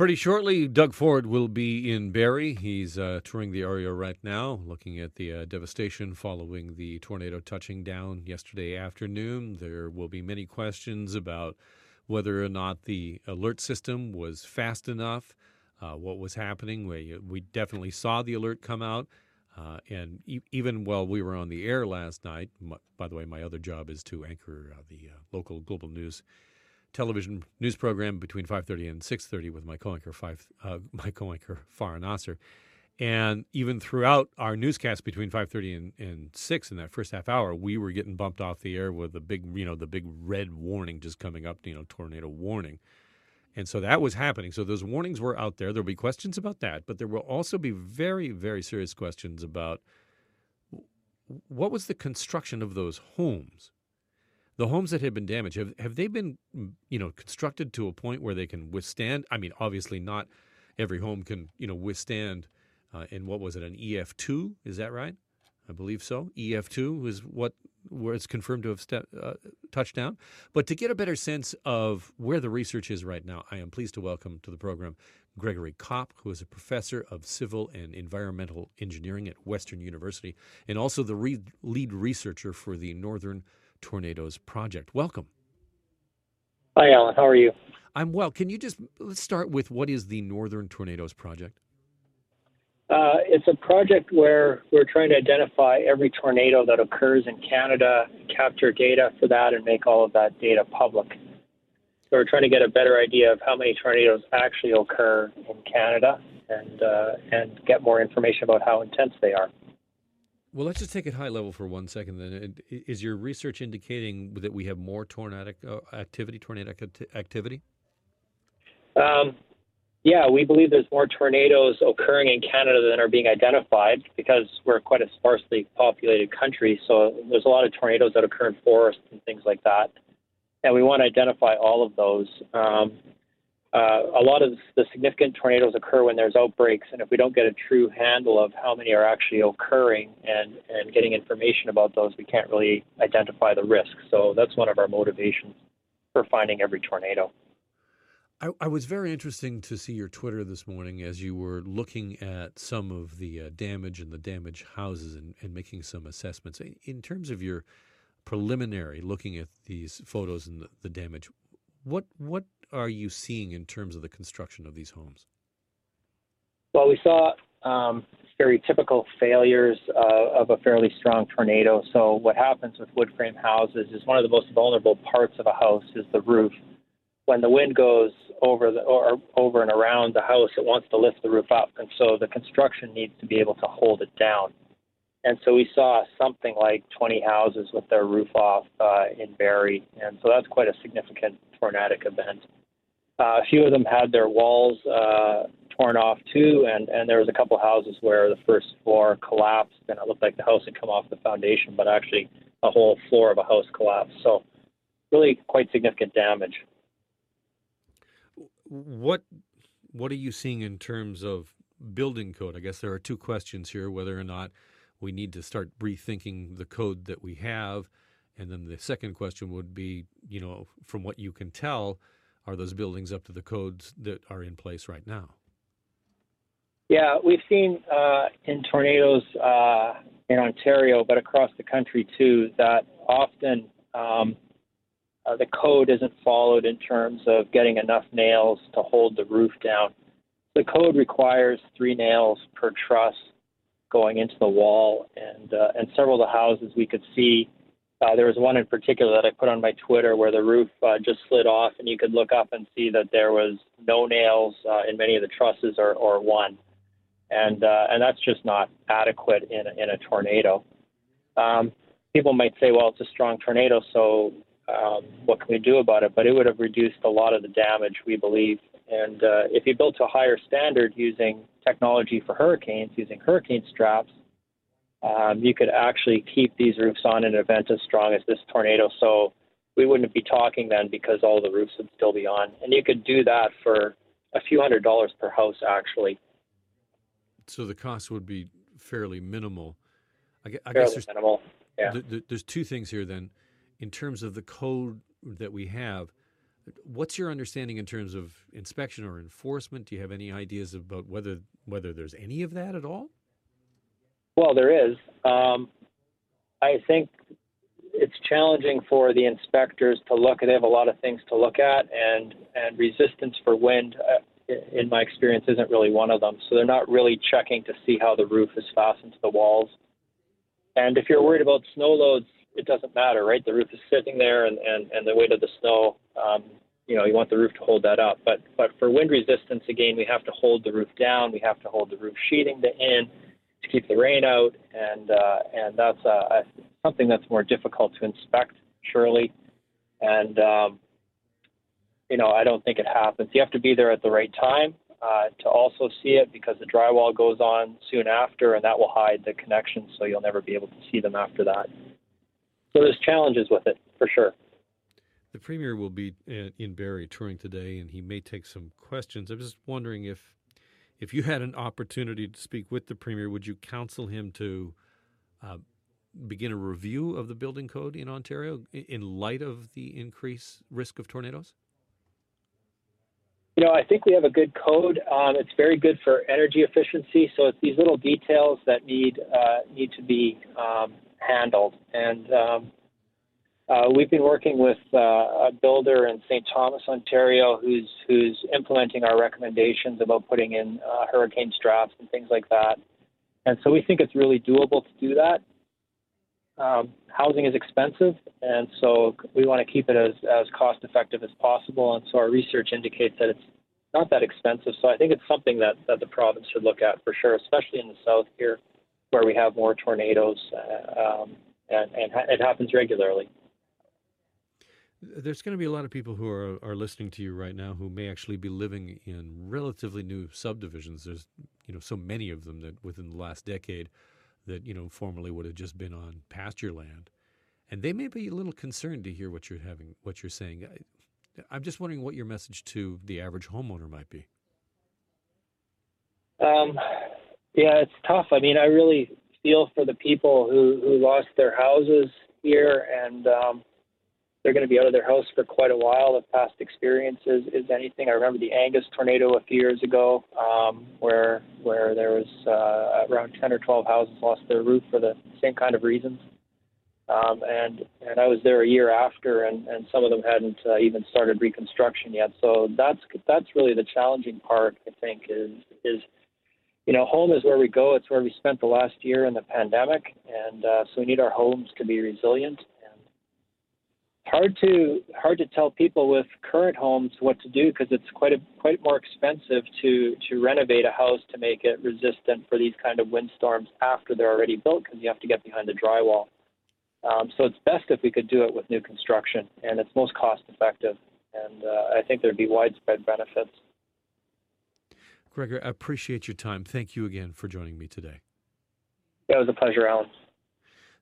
Pretty shortly, Doug Ford will be in Barrie. He's uh, touring the area right now, looking at the uh, devastation following the tornado touching down yesterday afternoon. There will be many questions about whether or not the alert system was fast enough, uh, what was happening. We, we definitely saw the alert come out. Uh, and e- even while we were on the air last night, my, by the way, my other job is to anchor uh, the uh, local global news television news program between 5.30 and 6.30 with my co-anchor, five, uh, my co-anchor Farah Nasser. And even throughout our newscast between 5.30 and, and 6 in that first half hour, we were getting bumped off the air with the big, you know, the big red warning just coming up, you know, tornado warning. And so that was happening. So those warnings were out there. There'll be questions about that, but there will also be very, very serious questions about what was the construction of those homes the homes that have been damaged have have they been you know constructed to a point where they can withstand? I mean obviously not every home can you know withstand uh, in what was it an ef2 is that right? I believe so. Ef2 is what where it's confirmed to have step, uh, touched down. But to get a better sense of where the research is right now i am pleased to welcome to the program gregory kopp who is a professor of civil and environmental engineering at western university and also the re- lead researcher for the northern Tornadoes Project. Welcome. Hi, Alan. How are you? I'm well. Can you just let's start with what is the Northern Tornadoes Project? Uh, it's a project where we're trying to identify every tornado that occurs in Canada, capture data for that, and make all of that data public. So we're trying to get a better idea of how many tornadoes actually occur in Canada, and uh, and get more information about how intense they are. Well, let's just take it high level for one second. Then, is your research indicating that we have more tornadic uh, activity, tornadic activity? Um, yeah, we believe there's more tornadoes occurring in Canada than are being identified because we're quite a sparsely populated country. So there's a lot of tornadoes that occur in forests and things like that, and we want to identify all of those. Um, uh, a lot of the significant tornadoes occur when there's outbreaks, and if we don't get a true handle of how many are actually occurring and, and getting information about those, we can't really identify the risk. So that's one of our motivations for finding every tornado. I, I was very interesting to see your Twitter this morning as you were looking at some of the uh, damage and the damaged houses and, and making some assessments. In terms of your preliminary looking at these photos and the, the damage, what what are you seeing in terms of the construction of these homes? Well, we saw um, very typical failures uh, of a fairly strong tornado. So, what happens with wood frame houses is one of the most vulnerable parts of a house is the roof. When the wind goes over the or over and around the house, it wants to lift the roof up, and so the construction needs to be able to hold it down. And so we saw something like 20 houses with their roof off uh, in Barrie, and so that's quite a significant tornadic event. Uh, a few of them had their walls uh, torn off too, and, and there was a couple houses where the first floor collapsed, and it looked like the house had come off the foundation, but actually a whole floor of a house collapsed. So really quite significant damage. What what are you seeing in terms of building code? I guess there are two questions here: whether or not we need to start rethinking the code that we have, and then the second question would be, you know, from what you can tell are those buildings up to the codes that are in place right now? Yeah, we've seen uh, in tornadoes uh, in Ontario, but across the country too, that often um, uh, the code isn't followed in terms of getting enough nails to hold the roof down. The code requires three nails per truss going into the wall, and uh, and several of the houses we could see uh, there was one in particular that I put on my Twitter where the roof uh, just slid off, and you could look up and see that there was no nails uh, in many of the trusses, or, or one, and uh, and that's just not adequate in a, in a tornado. Um, people might say, well, it's a strong tornado, so um, what can we do about it? But it would have reduced a lot of the damage, we believe. And uh, if you built to a higher standard using technology for hurricanes, using hurricane straps, um, you could actually keep these roofs on in an event as strong as this tornado. So we wouldn't be talking then because all the roofs would still be on. And you could do that for a few hundred dollars per house, actually. So the cost would be fairly minimal. I, I fairly guess there's, minimal. Yeah. there's two things here then. In terms of the code that we have, What's your understanding in terms of inspection or enforcement? Do you have any ideas about whether whether there's any of that at all? Well, there is. Um, I think it's challenging for the inspectors to look. They have a lot of things to look at, and and resistance for wind, uh, in my experience, isn't really one of them. So they're not really checking to see how the roof is fastened to the walls. And if you're worried about snow loads, it doesn't matter, right? The roof is sitting there, and and, and the weight of the snow. Um, you know, you want the roof to hold that up. But but for wind resistance, again, we have to hold the roof down. We have to hold the roof sheeting to in to keep the rain out, and uh, and that's a, something that's more difficult to inspect, surely. And um, you know, I don't think it happens. You have to be there at the right time uh, to also see it because the drywall goes on soon after, and that will hide the connections, so you'll never be able to see them after that. So there's challenges with it for sure. The premier will be uh, in Barrie touring today, and he may take some questions. I'm just wondering if if you had an opportunity to speak with the premier, would you counsel him to uh, begin a review of the building code in Ontario in light of the increased risk of tornadoes? You know, I think we have a good code. Um, it's very good for energy efficiency. So it's these little details that need uh, need to be um, handled. And um, uh, we've been working with uh, a builder in St. Thomas, Ontario, who's who's implementing our recommendations about putting in uh, hurricane straps and things like that. And so we think it's really doable to do that. Um, housing is expensive, and so we want to keep it as, as cost effective as possible. And so our research indicates that it's not that expensive. So I think it's something that, that the province should look at for sure, especially in the south here, where we have more tornadoes, uh, um, and, and it happens regularly. There's going to be a lot of people who are, are listening to you right now who may actually be living in relatively new subdivisions. There's, you know, so many of them that within the last decade that, you know, formerly would have just been on pasture land. And they may be a little concerned to hear what you're having, what you're saying. I, I'm just wondering what your message to the average homeowner might be. Um, yeah, it's tough. I mean, I really feel for the people who, who lost their houses here and, um, they're going to be out of their house for quite a while. If past experience is, is anything, I remember the Angus tornado a few years ago, um, where where there was uh, around 10 or 12 houses lost their roof for the same kind of reasons. Um, and and I was there a year after, and, and some of them hadn't uh, even started reconstruction yet. So that's that's really the challenging part. I think is is you know home is where we go. It's where we spent the last year in the pandemic, and uh, so we need our homes to be resilient hard to hard to tell people with current homes what to do because it's quite a quite more expensive to to renovate a house to make it resistant for these kind of windstorms after they're already built because you have to get behind the drywall. Um, so it's best if we could do it with new construction, and it's most cost effective, and uh, I think there'd be widespread benefits. Gregor, I appreciate your time. Thank you again for joining me today. Yeah, it was a pleasure, Alan.